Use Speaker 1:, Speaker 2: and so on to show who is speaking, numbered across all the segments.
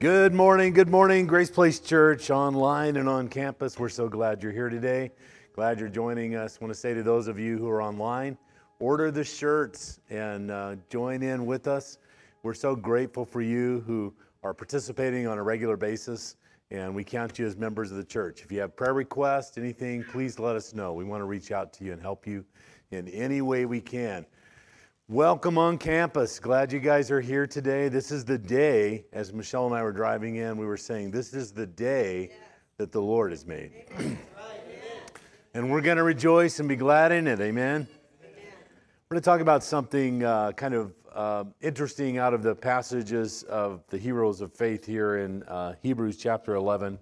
Speaker 1: Good morning, good morning, Grace Place Church online and on campus. We're so glad you're here today. Glad you're joining us. Want to say to those of you who are online, order the shirts and uh, join in with us. We're so grateful for you who are participating on a regular basis, and we count you as members of the church. If you have prayer requests, anything, please let us know. We want to reach out to you and help you in any way we can. Welcome on campus. Glad you guys are here today. This is the day, as Michelle and I were driving in, we were saying, this is the day that the Lord has made. and we're going to rejoice and be glad in it. Amen. We're going to talk about something uh, kind of uh, interesting out of the passages of the heroes of faith here in uh, Hebrews chapter 11,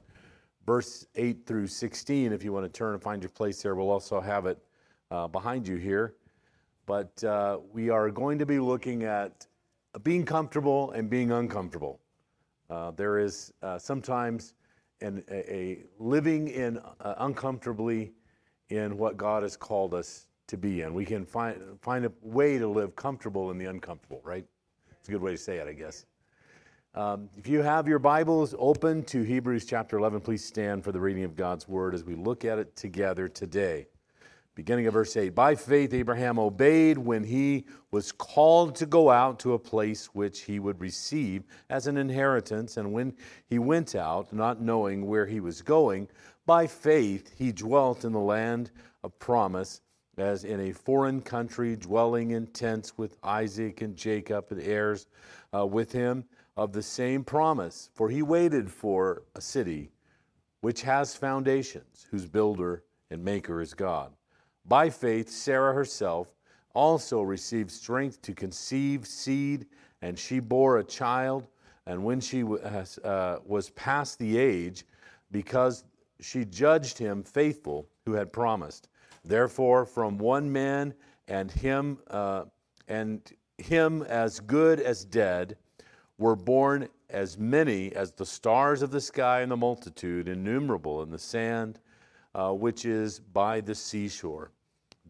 Speaker 1: verse 8 through 16. If you want to turn and find your place there, we'll also have it uh, behind you here but uh, we are going to be looking at being comfortable and being uncomfortable. Uh, there is uh, sometimes an, a, a, living in uh, uncomfortably in what God has called us to be in. We can find find a way to live comfortable in the uncomfortable. Right? It's a good way to say it, I guess. Um, if you have your Bibles open to Hebrews chapter 11, please stand for the reading of God's Word as we look at it together today. Beginning of verse 8 By faith, Abraham obeyed when he was called to go out to a place which he would receive as an inheritance. And when he went out, not knowing where he was going, by faith he dwelt in the land of promise, as in a foreign country, dwelling in tents with Isaac and Jacob, and heirs uh, with him of the same promise. For he waited for a city which has foundations, whose builder and maker is God. By faith, Sarah herself also received strength to conceive seed, and she bore a child. And when she uh, was past the age, because she judged him faithful who had promised. Therefore, from one man and him uh, and him as good as dead were born as many as the stars of the sky and the multitude innumerable in the sand uh, which is by the seashore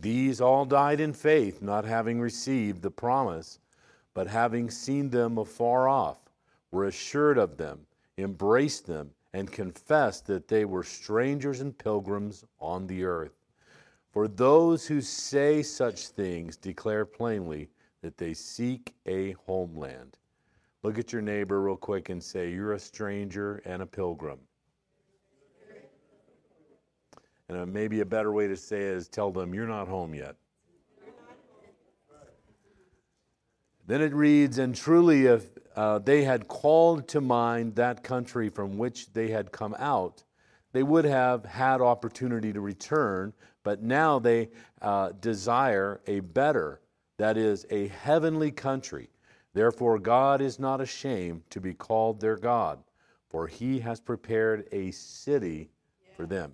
Speaker 1: these all died in faith, not having received the promise, but having seen them afar off, were assured of them, embraced them, and confessed that they were strangers and pilgrims on the earth. For those who say such things declare plainly that they seek a homeland. Look at your neighbor real quick and say, You're a stranger and a pilgrim. And maybe a better way to say it is tell them, You're not home yet. Then it reads, And truly, if uh, they had called to mind that country from which they had come out, they would have had opportunity to return, but now they uh, desire a better, that is, a heavenly country. Therefore, God is not ashamed to be called their God, for he has prepared a city for them.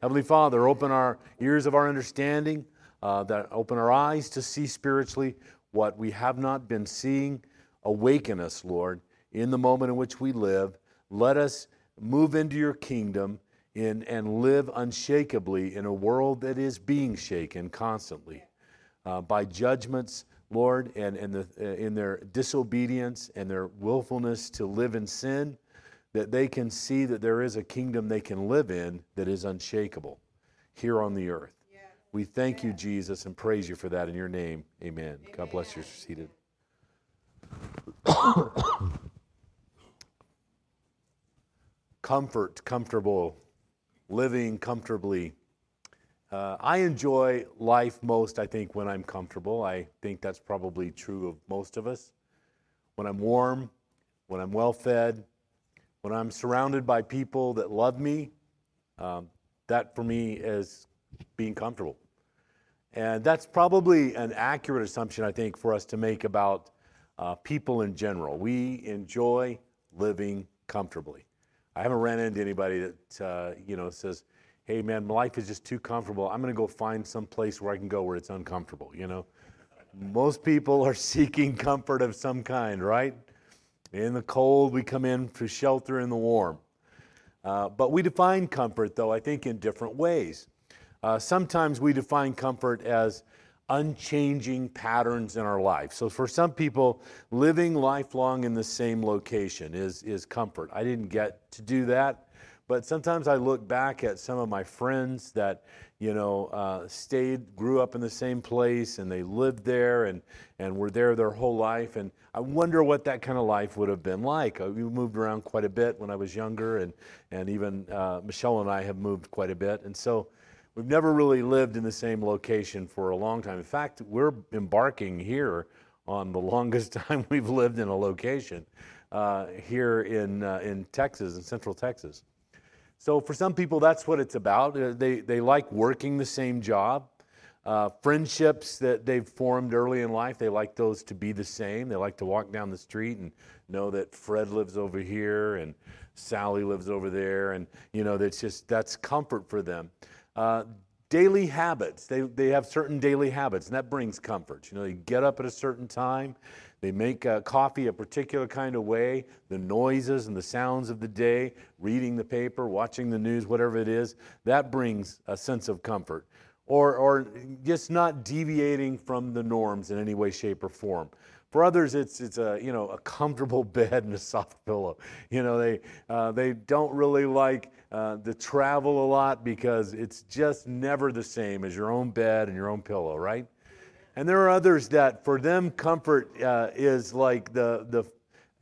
Speaker 1: Heavenly Father, open our ears of our understanding, uh, that open our eyes to see spiritually what we have not been seeing. Awaken us, Lord, in the moment in which we live. Let us move into your kingdom in, and live unshakably in a world that is being shaken constantly uh, by judgments, Lord, and, and the, uh, in their disobedience and their willfulness to live in sin that they can see that there is a kingdom they can live in that is unshakable here on the earth. Yeah. We thank yeah. you, Jesus, and praise you for that in your name. Amen. Amen. God bless you. Seated. Comfort, comfortable, living comfortably. Uh, I enjoy life most, I think, when I'm comfortable. I think that's probably true of most of us. When I'm warm, when I'm well fed, when I'm surrounded by people that love me, um, that for me is being comfortable. And that's probably an accurate assumption, I think, for us to make about uh, people in general. We enjoy living comfortably. I haven't ran into anybody that uh, you know says, "Hey, man, my life is just too comfortable. I'm going to go find some place where I can go where it's uncomfortable." You know, most people are seeking comfort of some kind, right? In the cold, we come in for shelter in the warm. Uh, but we define comfort, though, I think, in different ways. Uh, sometimes we define comfort as unchanging patterns in our life. So for some people, living lifelong in the same location is, is comfort. I didn't get to do that, but sometimes I look back at some of my friends that, you know, uh, stayed, grew up in the same place and they lived there and, and were there their whole life. And I wonder what that kind of life would have been like. Uh, we moved around quite a bit when I was younger and, and even uh, Michelle and I have moved quite a bit. And so We've never really lived in the same location for a long time. In fact, we're embarking here on the longest time we've lived in a location uh, here in, uh, in Texas, in central Texas. So for some people, that's what it's about. Uh, they, they like working the same job. Uh, friendships that they've formed early in life, they like those to be the same. They like to walk down the street and know that Fred lives over here and Sally lives over there. And, you know, that's just, that's comfort for them. Uh, daily habits. They, they have certain daily habits, and that brings comfort. You know, they get up at a certain time, they make uh, coffee a particular kind of way, the noises and the sounds of the day, reading the paper, watching the news, whatever it is, that brings a sense of comfort. Or, or just not deviating from the norms in any way, shape, or form. For others, it's, it's a, you know, a comfortable bed and a soft pillow. You know, they, uh, they don't really like uh, the travel a lot because it's just never the same as your own bed and your own pillow, right? And there are others that for them comfort uh, is like the, the,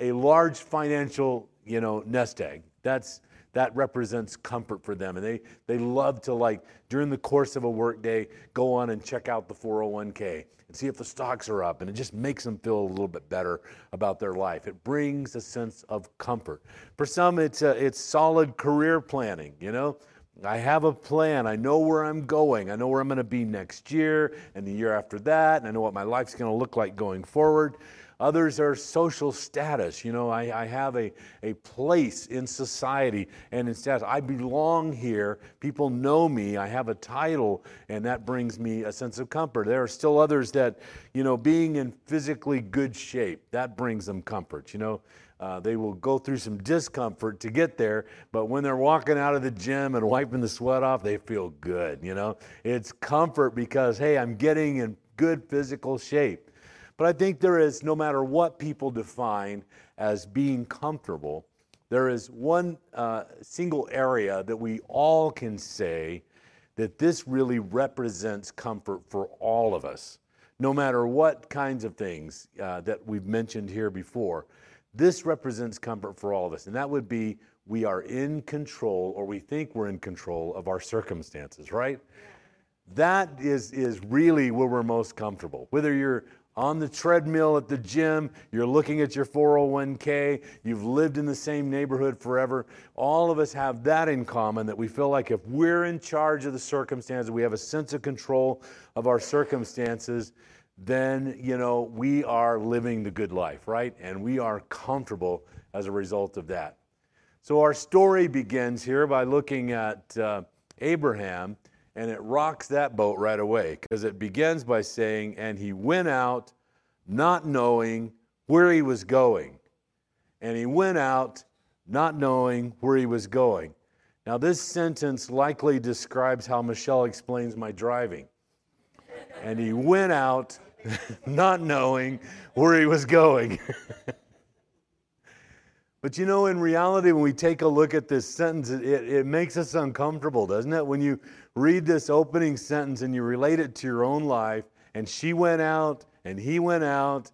Speaker 1: a large financial, you know, nest egg. That's, that represents comfort for them. And they, they love to, like, during the course of a workday, go on and check out the 401k and see if the stocks are up. And it just makes them feel a little bit better about their life. It brings a sense of comfort. For some, it's, a, it's solid career planning, you know? I have a plan. I know where I'm going. I know where I'm going to be next year and the year after that. And I know what my life's going to look like going forward. Others are social status. You know, I, I have a, a place in society and in status. I belong here. People know me. I have a title, and that brings me a sense of comfort. There are still others that, you know, being in physically good shape, that brings them comfort. You know, uh, they will go through some discomfort to get there, but when they're walking out of the gym and wiping the sweat off, they feel good. You know, it's comfort because, hey, I'm getting in good physical shape. But I think there is, no matter what people define as being comfortable, there is one uh, single area that we all can say that this really represents comfort for all of us, no matter what kinds of things uh, that we've mentioned here before. This represents comfort for all of us, and that would be we are in control, or we think we're in control of our circumstances, right? That is, is really where we're most comfortable. Whether you're on the treadmill at the gym, you're looking at your 401k, you've lived in the same neighborhood forever. All of us have that in common that we feel like if we're in charge of the circumstances, we have a sense of control of our circumstances, then, you know, we are living the good life, right? And we are comfortable as a result of that. So our story begins here by looking at uh, Abraham and it rocks that boat right away because it begins by saying, And he went out not knowing where he was going. And he went out not knowing where he was going. Now, this sentence likely describes how Michelle explains my driving. And he went out not knowing where he was going. But you know, in reality, when we take a look at this sentence, it, it makes us uncomfortable, doesn't it? When you read this opening sentence and you relate it to your own life, and she went out and he went out,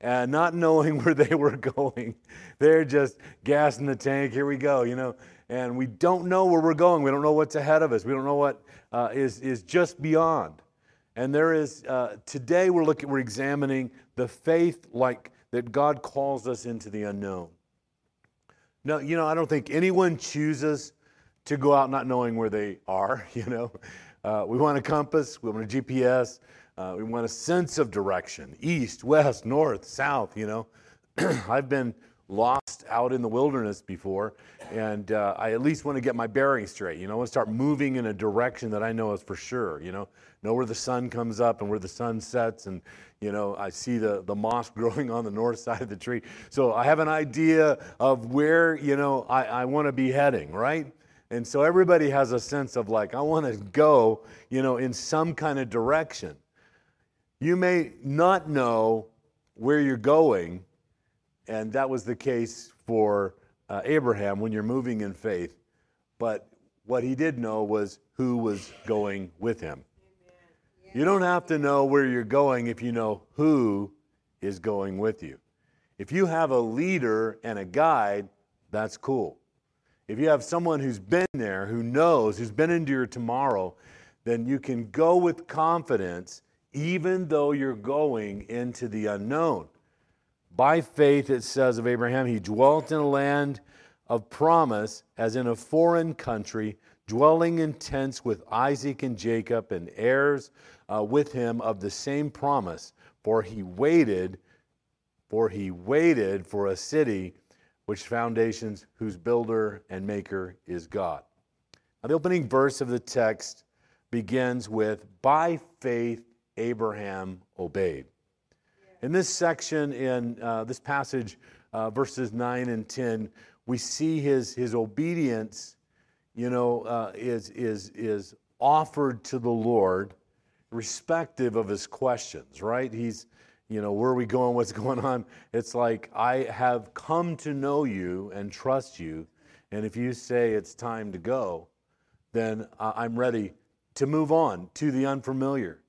Speaker 1: and not knowing where they were going. They're just gas in the tank. Here we go, you know. And we don't know where we're going. We don't know what's ahead of us. We don't know what uh, is is just beyond. And there is uh, today we're looking, we're examining the faith like that God calls us into the unknown. No, you know, I don't think anyone chooses to go out not knowing where they are. You know, uh, we want a compass, we want a GPS, uh, we want a sense of direction east, west, north, south. You know, I've been lost out in the wilderness before, and uh, I at least want to get my bearings straight. You know, I want to start moving in a direction that I know is for sure. You know, know where the sun comes up and where the sun sets, and you know, I see the, the moss growing on the north side of the tree. So I have an idea of where, you know, I, I want to be heading, right? And so everybody has a sense of like, I want to go, you know, in some kind of direction. You may not know where you're going, and that was the case for uh, Abraham when you're moving in faith. But what he did know was who was going with him. You don't have to know where you're going if you know who is going with you. If you have a leader and a guide, that's cool. If you have someone who's been there, who knows, who's been into your tomorrow, then you can go with confidence even though you're going into the unknown. By faith, it says of Abraham, he dwelt in a land of promise as in a foreign country, dwelling in tents with Isaac and Jacob and heirs uh, with him of the same promise. For he waited, for he waited for a city which foundations, whose builder and maker is God. Now, the opening verse of the text begins with, By faith Abraham obeyed. In this section, in uh, this passage, uh, verses 9 and 10, we see his, his obedience, you know, uh, is, is, is offered to the Lord, respective of his questions, right? He's, you know, where are we going? What's going on? It's like, I have come to know you and trust you. And if you say it's time to go, then I'm ready to move on to the unfamiliar.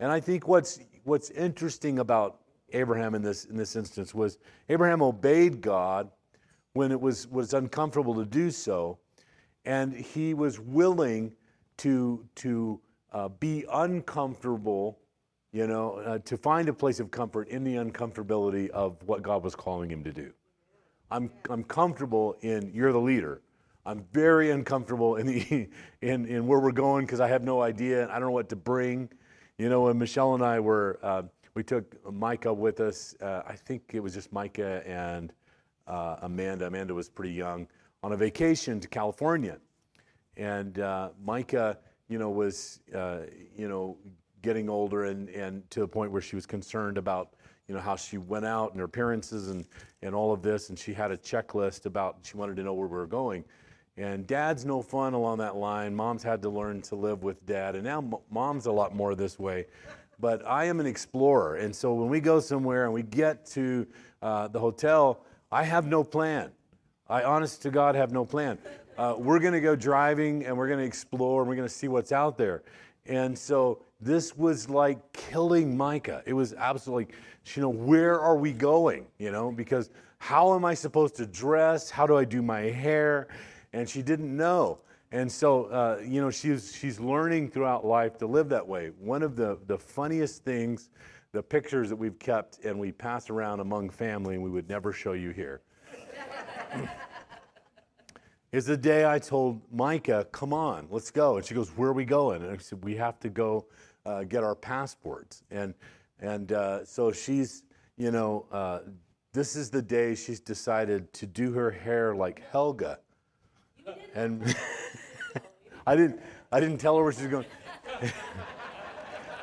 Speaker 1: And I think what's, what's interesting about Abraham in this, in this instance was Abraham obeyed God when it was, was uncomfortable to do so, and he was willing to, to uh, be uncomfortable, you know, uh, to find a place of comfort in the uncomfortability of what God was calling him to do. I'm, I'm comfortable in you're the leader. I'm very uncomfortable in, the, in, in where we're going because I have no idea and I don't know what to bring. You know, when Michelle and I were, uh, we took Micah with us. Uh, I think it was just Micah and uh, Amanda. Amanda was pretty young on a vacation to California, and uh, Micah, you know, was uh, you know getting older and and to the point where she was concerned about you know how she went out and her appearances and and all of this, and she had a checklist about she wanted to know where we were going. And dad's no fun along that line. Mom's had to learn to live with dad, and now mom's a lot more this way but I am an explorer. And so when we go somewhere and we get to uh, the hotel, I have no plan. I, honest to God, have no plan. Uh, we're going to go driving and we're going to explore and we're going to see what's out there. And so this was like killing Micah. It was absolutely, you know, where are we going? You know, because how am I supposed to dress? How do I do my hair? And she didn't know. And so, uh, you know, she's, she's learning throughout life to live that way. One of the, the funniest things, the pictures that we've kept and we pass around among family and we would never show you here, is the day I told Micah, come on, let's go. And she goes, where are we going? And I said, we have to go uh, get our passports. And, and uh, so she's, you know, uh, this is the day she's decided to do her hair like Helga. And I didn't, I didn't tell her where she's going.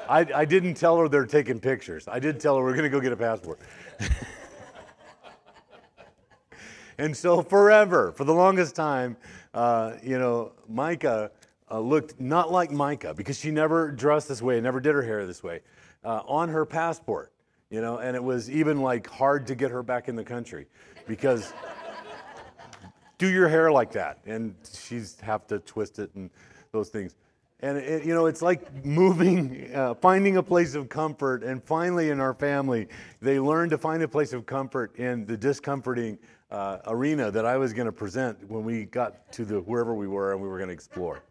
Speaker 1: I, I didn't tell her they're taking pictures. I did tell her we're going to go get a passport. and so forever, for the longest time, uh, you know, Micah uh, looked not like Micah because she never dressed this way, never did her hair this way, uh, on her passport, you know, and it was even like hard to get her back in the country because do your hair like that. And she's have to twist it and those things. And it, you know, it's like moving, uh, finding a place of comfort. And finally, in our family, they learned to find a place of comfort in the discomforting uh, arena that I was going to present when we got to the wherever we were and we were going to explore.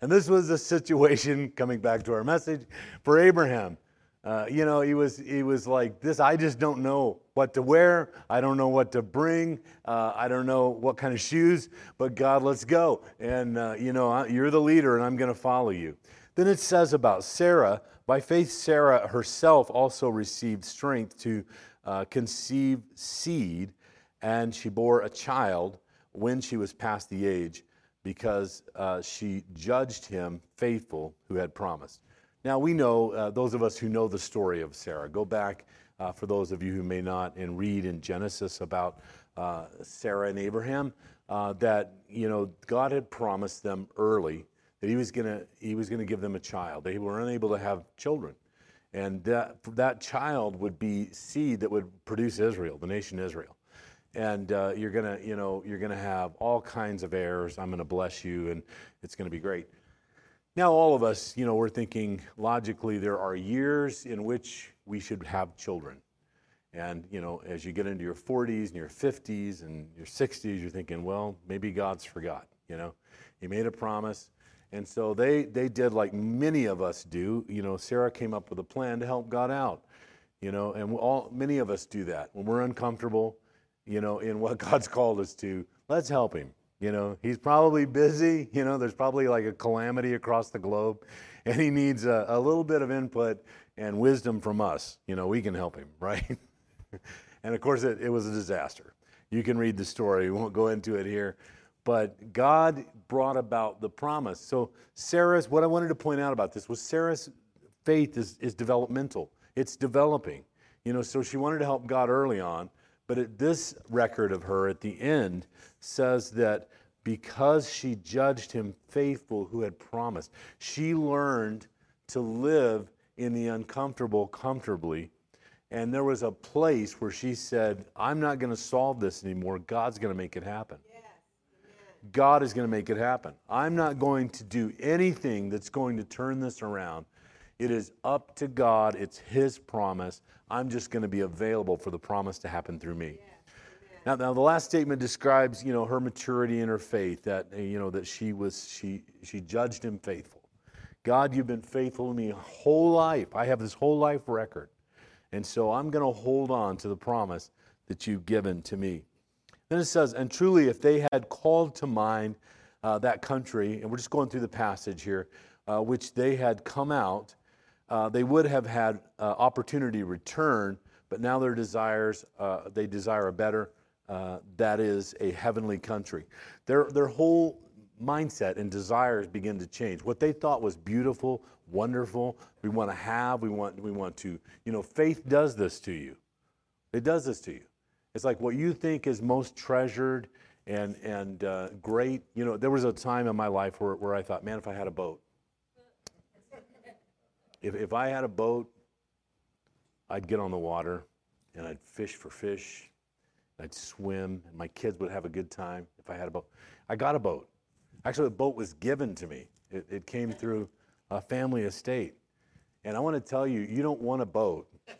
Speaker 1: And this was a situation, coming back to our message, for Abraham. Uh, you know, he was, he was like, this, I just don't know what to wear. I don't know what to bring. Uh, I don't know what kind of shoes, but God, let's go. And, uh, you know, you're the leader and I'm going to follow you. Then it says about Sarah, by faith, Sarah herself also received strength to uh, conceive seed, and she bore a child when she was past the age because uh, she judged him faithful who had promised. Now, we know, uh, those of us who know the story of Sarah, go back uh, for those of you who may not and read in Genesis about uh, Sarah and Abraham, uh, that, you know, God had promised them early that he was going to give them a child. They were unable to have children, and that that child would be seed that would produce Israel, the nation Israel. And uh, you're gonna you know you're gonna have all kinds of heirs. I'm gonna bless you, and it's gonna be great. Now, all of us, you know, we're thinking logically there are years in which we should have children. And, you know, as you get into your 40s and your 50s and your 60s, you're thinking, well, maybe God's forgot, you know. He made a promise. And so they, they did like many of us do. You know, Sarah came up with a plan to help God out, you know, and all, many of us do that. When we're uncomfortable, you know, in what God's called us to, let's help him. You know, he's probably busy. You know, there's probably like a calamity across the globe, and he needs a, a little bit of input and wisdom from us. You know, we can help him, right? and of course, it, it was a disaster. You can read the story, we won't go into it here. But God brought about the promise. So, Sarah's, what I wanted to point out about this was Sarah's faith is, is developmental, it's developing. You know, so she wanted to help God early on, but at this record of her at the end says that because she judged him faithful who had promised, she learned to live in the uncomfortable comfortably. And there was a place where she said, I'm not going to solve this anymore. God's going to make it happen. God is going to make it happen. I'm not going to do anything that's going to turn this around. It is up to God, it's His promise. I'm just going to be available for the promise to happen through me. Now, now the last statement describes, you know, her maturity in her faith. That you know that she was she she judged him faithful. God, you've been faithful to me whole life. I have this whole life record, and so I'm going to hold on to the promise that you've given to me. Then it says, and truly, if they had called to mind uh, that country, and we're just going through the passage here, uh, which they had come out, uh, they would have had uh, opportunity to return, but now their desires, uh, they desire a better uh, that is a heavenly country. Their, their whole mindset and desires begin to change. What they thought was beautiful, wonderful, we want to have, we want, we want to, you know, faith does this to you. It does this to you. It's like what you think is most treasured and, and uh, great. You know, there was a time in my life where, where I thought, man, if I had a boat, if, if I had a boat, I'd get on the water and I'd fish for fish I'd swim, and my kids would have a good time if I had a boat. I got a boat. Actually, the boat was given to me. It, it came through a family estate. And I want to tell you, you don't want a boat.
Speaker 2: a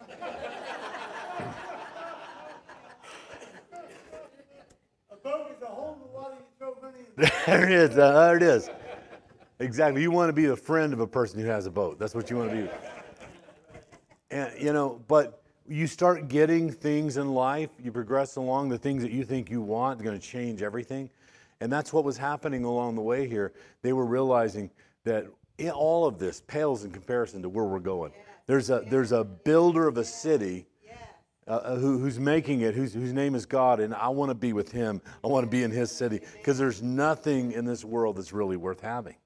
Speaker 2: boat is a hole in the water you throw money in.
Speaker 1: there it is. Uh, there it is. Exactly. You want to be a friend of a person who has a boat. That's what you want to be. And you know, but you start getting things in life, you progress along, the things that you think you want are going to change everything. And that's what was happening along the way here. They were realizing that all of this pales in comparison to where we're going. There's a, there's a builder of a city uh, uh, who, who's making it, whose, whose name is God, and I want to be with him. I want to be in his city because there's nothing in this world that's really worth having.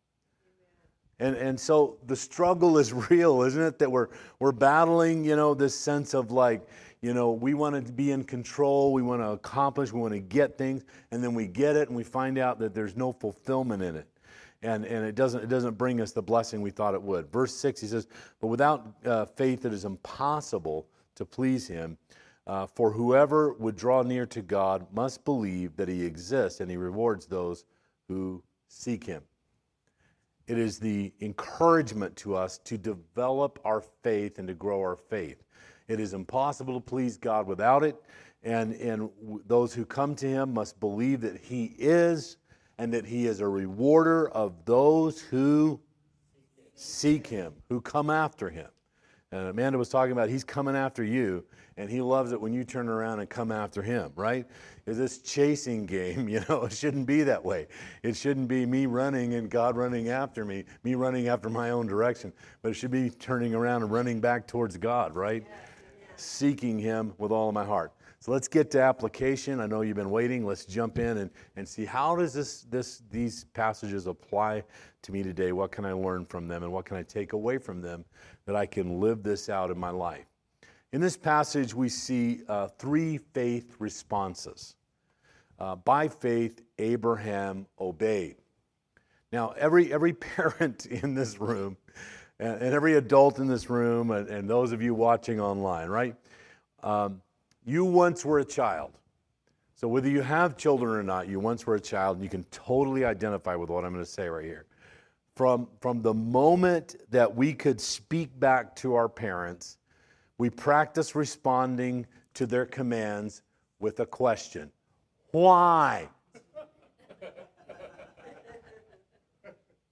Speaker 1: And, and so the struggle is real, isn't it? That we're, we're battling, you know, this sense of like, you know, we want to be in control, we want to accomplish, we want to get things, and then we get it and we find out that there's no fulfillment in it. And, and it, doesn't, it doesn't bring us the blessing we thought it would. Verse 6, he says, But without uh, faith it is impossible to please him. Uh, for whoever would draw near to God must believe that he exists and he rewards those who seek him. It is the encouragement to us to develop our faith and to grow our faith. It is impossible to please God without it, and, and those who come to Him must believe that He is and that He is a rewarder of those who seek Him, who come after Him. And Amanda was talking about He's coming after you, and He loves it when you turn around and come after Him, right? is this chasing game. You know, it shouldn't be that way. It shouldn't be me running and God running after me, me running after my own direction, but it should be turning around and running back towards God, right? Yeah. Seeking Him with all of my heart. So let's get to application. I know you've been waiting. Let's jump in and, and see how does this, this these passages apply to me today? What can I learn from them and what can I take away from them that I can live this out in my life? In this passage, we see uh, three faith responses. Uh, by faith, Abraham obeyed. Now, every, every parent in this room, and, and every adult in this room, and, and, those of you watching online, right? Um, you once were a child. So, whether you have children or not, you once were a child, and you can totally identify with what I'm going to say right here. From, from the moment that we could speak back to our parents, we practice responding to their commands with a question Why?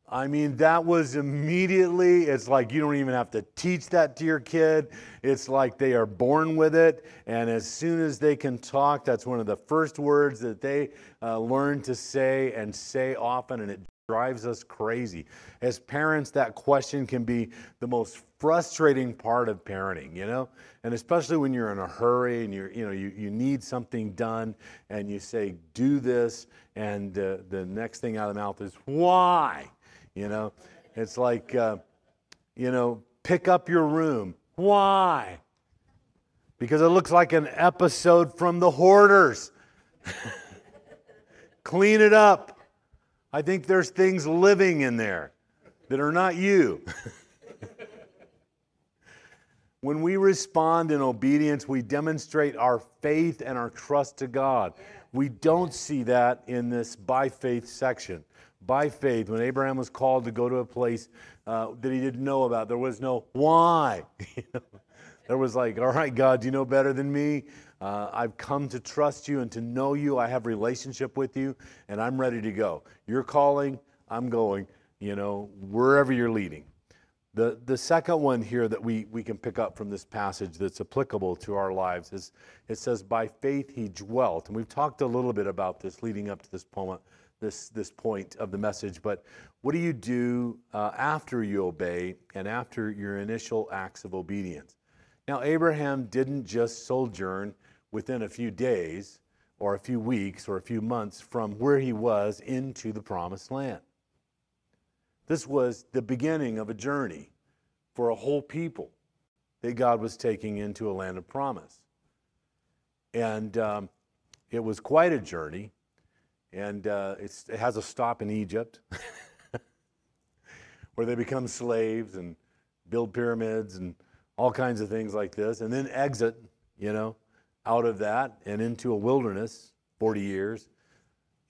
Speaker 1: I mean, that was immediately, it's like you don't even have to teach that to your kid. It's like they are born with it. And as soon as they can talk, that's one of the first words that they uh, learn to say and say often. And it drives us crazy. As parents, that question can be the most frustrating part of parenting, you know? And especially when you're in a hurry and you're, you know, you, you need something done and you say, do this, and uh, the next thing out of the mouth is, why? You know, it's like, uh, you know, pick up your room. Why? Because it looks like an episode from The Hoarders. Clean it up. I think there's things living in there that are not you. when we respond in obedience, we demonstrate our faith and our trust to God. We don't see that in this by faith section by faith, when Abraham was called to go to a place uh, that he didn't know about, there was no why. there was like, all right, God, do you know better than me? Uh, I've come to trust you and to know you. I have relationship with you, and I'm ready to go. You're calling, I'm going, you know, wherever you're leading. The, the second one here that we, we can pick up from this passage that's applicable to our lives is it says, By faith he dwelt. And we've talked a little bit about this leading up to this moment this, this point of the message, but what do you do uh, after you obey and after your initial acts of obedience? Now, Abraham didn't just sojourn within a few days or a few weeks or a few months from where he was into the promised land. This was the beginning of a journey for a whole people that God was taking into a land of promise. And um, it was quite a journey and uh, it has a stop in Egypt where they become slaves and build pyramids and all kinds of things like this, and then exit, you know, out of that and into a wilderness 40 years.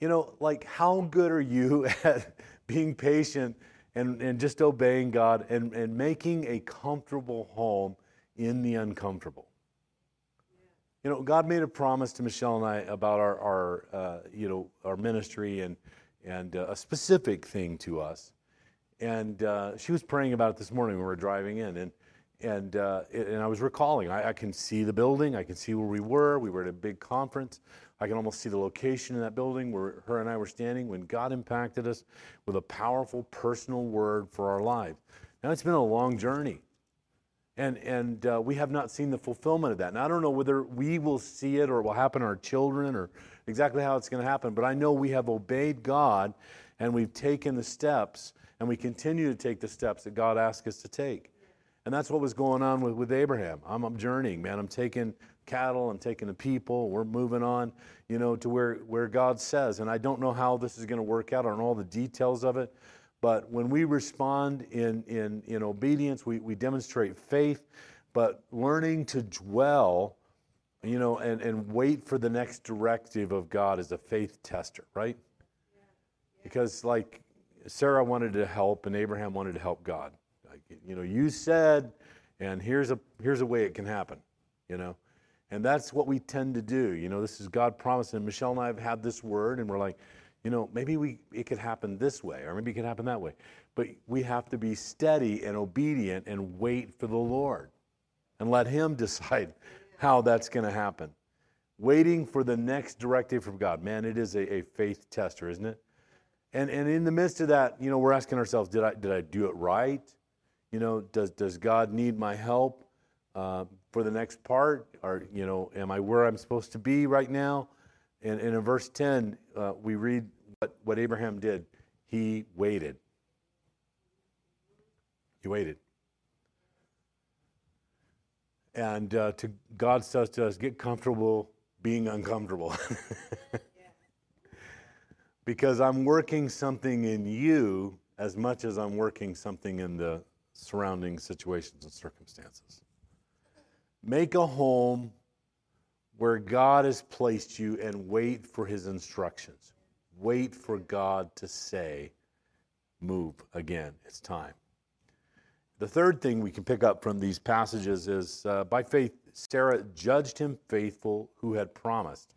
Speaker 1: You know, like how good are you at being patient and, and just obeying God and, and making a comfortable home in the uncomfortable? You know, God made a promise to Michelle and I about our, our uh, you know, our ministry and, and uh, a specific thing to us. And uh, she was praying about it this morning when we were driving in. And, and, uh, and I was recalling, I, I, can see the building, I can see where we were. We were at a big conference. I can almost see the location in that building where her and I were standing when God impacted us with a powerful personal word for our lives. Now, it's been a long journey. And, and uh, we have not seen the fulfillment of that. And I don't know whether we will see it or it will happen to our children or exactly how it's going to happen, but I know we have obeyed God and we've taken the steps and we continue to take the steps that God asked us to take. And that's what was going on with, with Abraham. I'm, I'm journeying, man. I'm taking cattle, I'm taking the people, we're moving on, you know, to where, where God says. And I don't know how this is going to work out, on all the details of it, but when we respond in, in, in obedience, we, we demonstrate faith, but learning to dwell, you know, and, and wait for the next directive of God is a faith tester, right? Because, like, Sarah wanted to help and Abraham wanted to help God. You know, you said, and here's a, here's a way it can happen, you know? And that's what we tend to do. You know, this is God promising. Michelle and I have had this word, and we're like, you know, maybe we, it could happen this way, or maybe it could happen that way. But we have to be steady and obedient and wait for the Lord and let Him decide how that's going to happen. Waiting for the next directive from God. Man, it is a, a faith tester, isn't it? And, and in the midst of that, you know, we're asking ourselves, did I, did I do it right? You know, does, does God need my help uh, for the next part? Or, you know, am I where I'm supposed to be right now? And, and in verse 10, uh, we read what, what Abraham did. He waited. He waited. And uh, to God says to us, get comfortable being uncomfortable. because I'm working something in you as much as I'm working something in the surrounding situations and circumstances. Make a home where God has placed you and wait for his instructions. Wait for God to say, move again. It's time. The third thing we can pick up from these passages is uh, by faith, Sarah judged him faithful who had promised.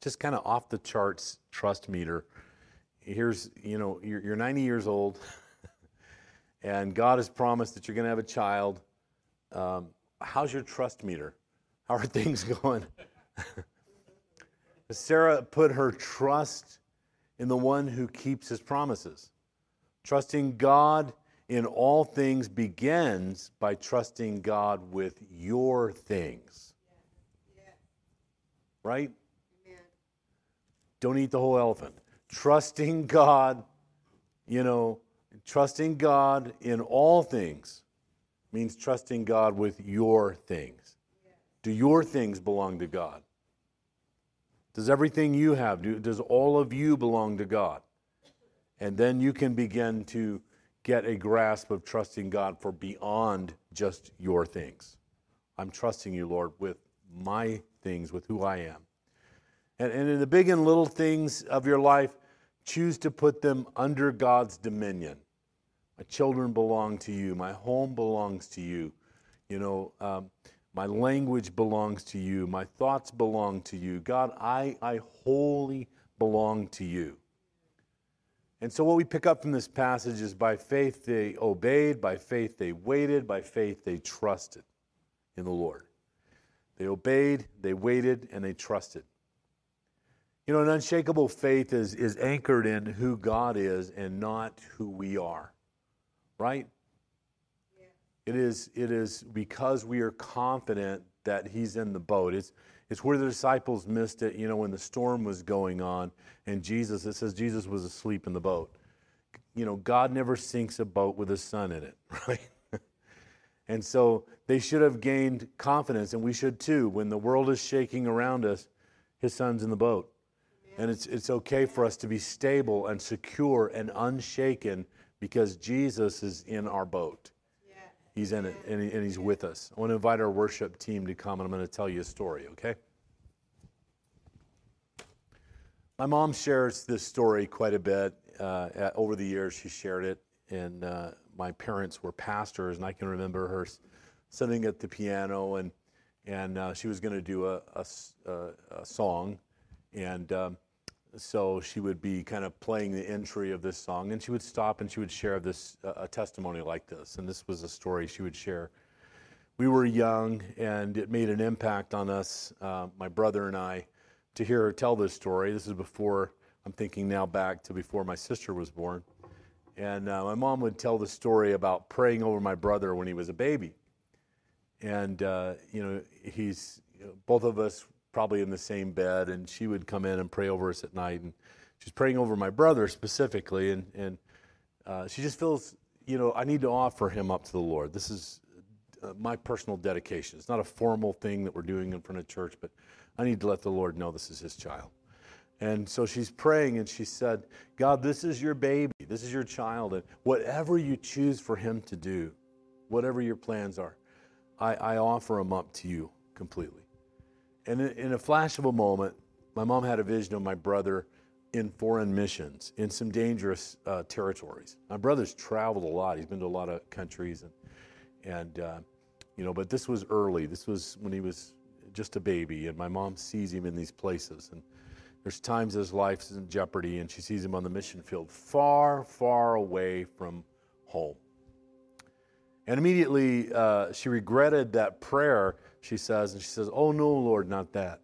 Speaker 1: Just kind of off the charts trust meter. Here's, you know, you're, you're 90 years old, and God has promised that you're going to have a child. Um, how's your trust meter? How are things going? Sarah put her trust in the one who keeps his promises. Trusting God in all things begins by trusting God with your things. Right? Don't eat the whole elephant. Trusting God, you know, trusting God in all things means trusting God with your things. Do your things belong to God? Does everything you have, do, does all of you belong to God? And then you can begin to get a grasp of trusting God for beyond just your things. I'm trusting you, Lord, with my things, with who I am. And, and in the big and little things of your life, choose to put them under God's dominion. My children belong to you. My home belongs to you. You know, um, my language belongs to you. My thoughts belong to you. God, I, I wholly belong to you. And so, what we pick up from this passage is by faith they obeyed, by faith they waited, by faith they trusted in the Lord. They obeyed, they waited, and they trusted. You know, an unshakable faith is, is anchored in who God is and not who we are, right? Yeah. It, is, it is because we are confident that He's in the boat. It's, it's where the disciples missed it, you know, when the storm was going on and Jesus, it says Jesus was asleep in the boat. You know, God never sinks a boat with a son in it, right? and so they should have gained confidence, and we should too. When the world is shaking around us, his son's in the boat. And it's, it's okay for us to be stable and secure and unshaken because Jesus is in our boat. He's in it and, he, and he's with us. I want to invite our worship team to come and I'm going to tell you a story, okay? My mom shares this story quite a bit. Uh, at, over the years, she shared it, and uh, my parents were pastors, and I can remember her sitting at the piano, and and uh, she was going to do a, a, a, song, and um, so she would be kind of playing the entry of this song, and she would stop and she would share this a testimony like this, and this was a story she would share. We were young, and it made an impact on us, uh, my brother and I, to hear her tell this story. This is before I'm thinking now back to before my sister was born, and uh, my mom would tell the story about praying over my brother when he was a baby, and uh, you know he's you know, both of us probably in the same bed, and she would come in and pray over us at night. And she's praying over my brother specifically, and and uh, she just feels, you know, I need to offer him up to the Lord. This is uh, my personal dedication. It's not a formal thing that we're doing in front of church, but I need to let the Lord know this is His child. And so she's praying, and she said, God, this is your baby, this is your child, and whatever you choose for him to do, whatever your plans are, I, I offer him up to you completely. And in a flash of a moment, my mom had a vision of my brother in foreign missions in some dangerous uh, territories. My brother's traveled a lot. He's been to a lot of countries, and and uh, you know, but this was early. This was when he was just a baby, and my mom sees him in these places. And there's times his life is in jeopardy, and she sees him on the mission field, far, far away from home. And immediately uh, she regretted that prayer she says, and she says, Oh, no, Lord, not that.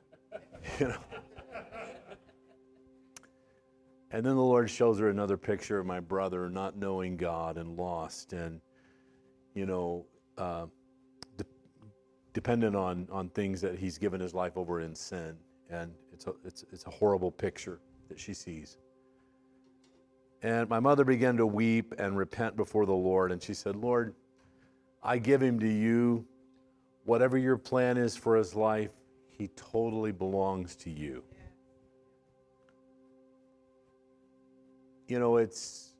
Speaker 1: you know? And then the Lord shows her another picture of my brother not knowing God and lost and, you know, uh, de- dependent on, on things that he's given his life over in sin. And it's a, it's, it's a horrible picture that she sees. And my mother began to weep and repent before the Lord. And she said, Lord, I give him to you whatever your plan is for his life, he totally belongs to you. you know, it's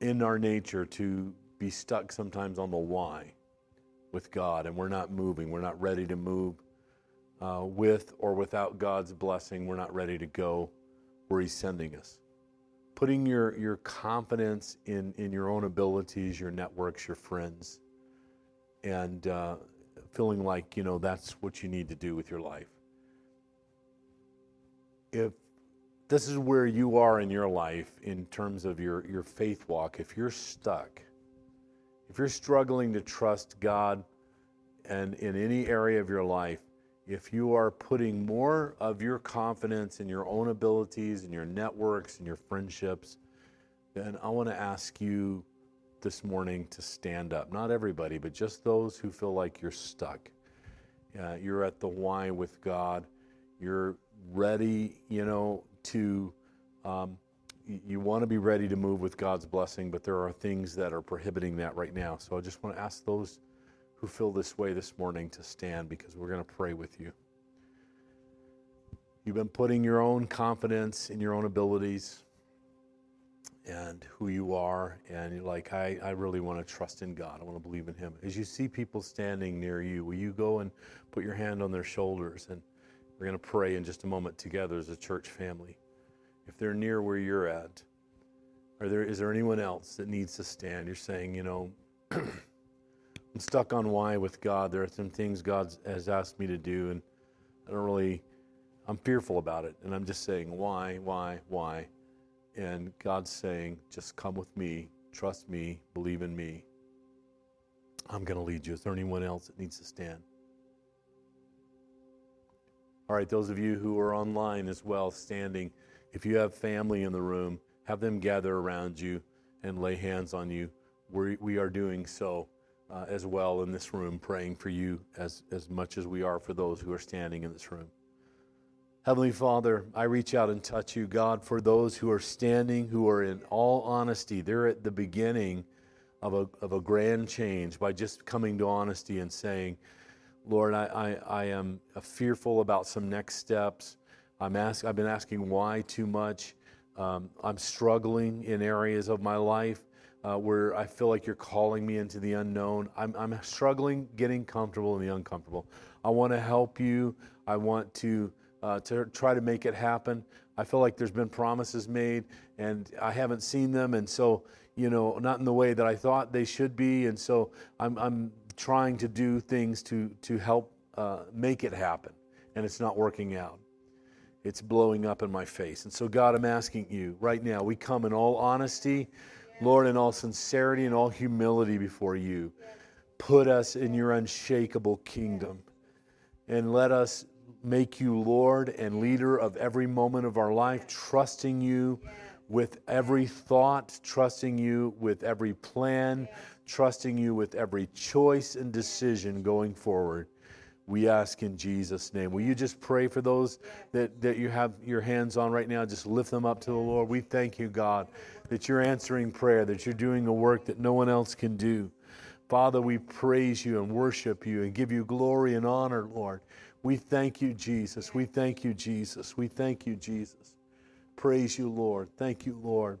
Speaker 1: in our nature to be stuck sometimes on the why with God, and we're not moving. We're not ready to move uh, with or without God's blessing. We're not ready to go where He's sending us. Putting your, your confidence in, in your own abilities, your networks, your friends, and uh, feeling like, you know, that's what you need to do with your life. If this is where you are in your life in terms of your, your faith walk, if you're stuck, if you're struggling to trust God and in any area of your life, if you are putting more of your confidence in your own abilities and your networks and your friendships, then I want to ask you this morning to stand up. Not everybody, but just those who feel like you're stuck. Uh, you're at the why with God. You're ready, you know, to, um, you, you want to be ready to move with God's blessing, but there are things that are prohibiting that right now. So I just want to ask those who feel this way this morning to stand because we're going to pray with you. You've been putting your own confidence in your own abilities and who you are, and you're like, I, I really want to trust in God. I want to believe in Him. As you see people standing near you, will you go and put your hand on their shoulders? And we're going to pray in just a moment together as a church family. If they're near where you're at, are there, is there anyone else that needs to stand? You're saying, you know, I'm stuck on why with God. There are some things God has asked me to do, and I don't really, I'm fearful about it. And I'm just saying, why, why, why? And God's saying, just come with me, trust me, believe in me. I'm going to lead you. Is there anyone else that needs to stand? All right, those of you who are online as well, standing, if you have family in the room, have them gather around you and lay hands on you. we we are doing so uh, as well in this room, praying for you as, as much as we are for those who are standing in this room. Heavenly Father, I reach out and touch you, God, for those who are standing, who are in all honesty, they're at the beginning of a, of a grand change by just coming to honesty and saying, Lord, I, I, I am fearful about some next steps. I'm ask, I've been asking why too much. Um, I'm struggling in areas of my life uh, where I feel like you're calling me into the unknown. I'm, I'm struggling getting comfortable in the uncomfortable. I want to help you. I want to uh, to try to make it happen. I feel like there's been promises made and I haven't seen them. And so, you know, not in the way that I thought they should be. And so I'm, I'm trying to do things to, to help uh, make it happen. And it's not working out. It's blowing up in my face. And so, God, I'm asking you right now, we come in all honesty, Lord, in all sincerity and all humility before you. Put us in your unshakable kingdom and let us make you Lord and leader of every moment of our life, trusting you with every thought, trusting you with every plan, trusting you with every choice and decision going forward. We ask in Jesus' name. Will you just pray for those that, that you have your hands on right now? Just lift them up to the Lord. We thank you, God, that you're answering prayer, that you're doing a work that no one else can do. Father, we praise you and worship you and give you glory and honor, Lord. We thank you, Jesus. We thank you, Jesus. We thank you, Jesus. Praise you, Lord. Thank you, Lord.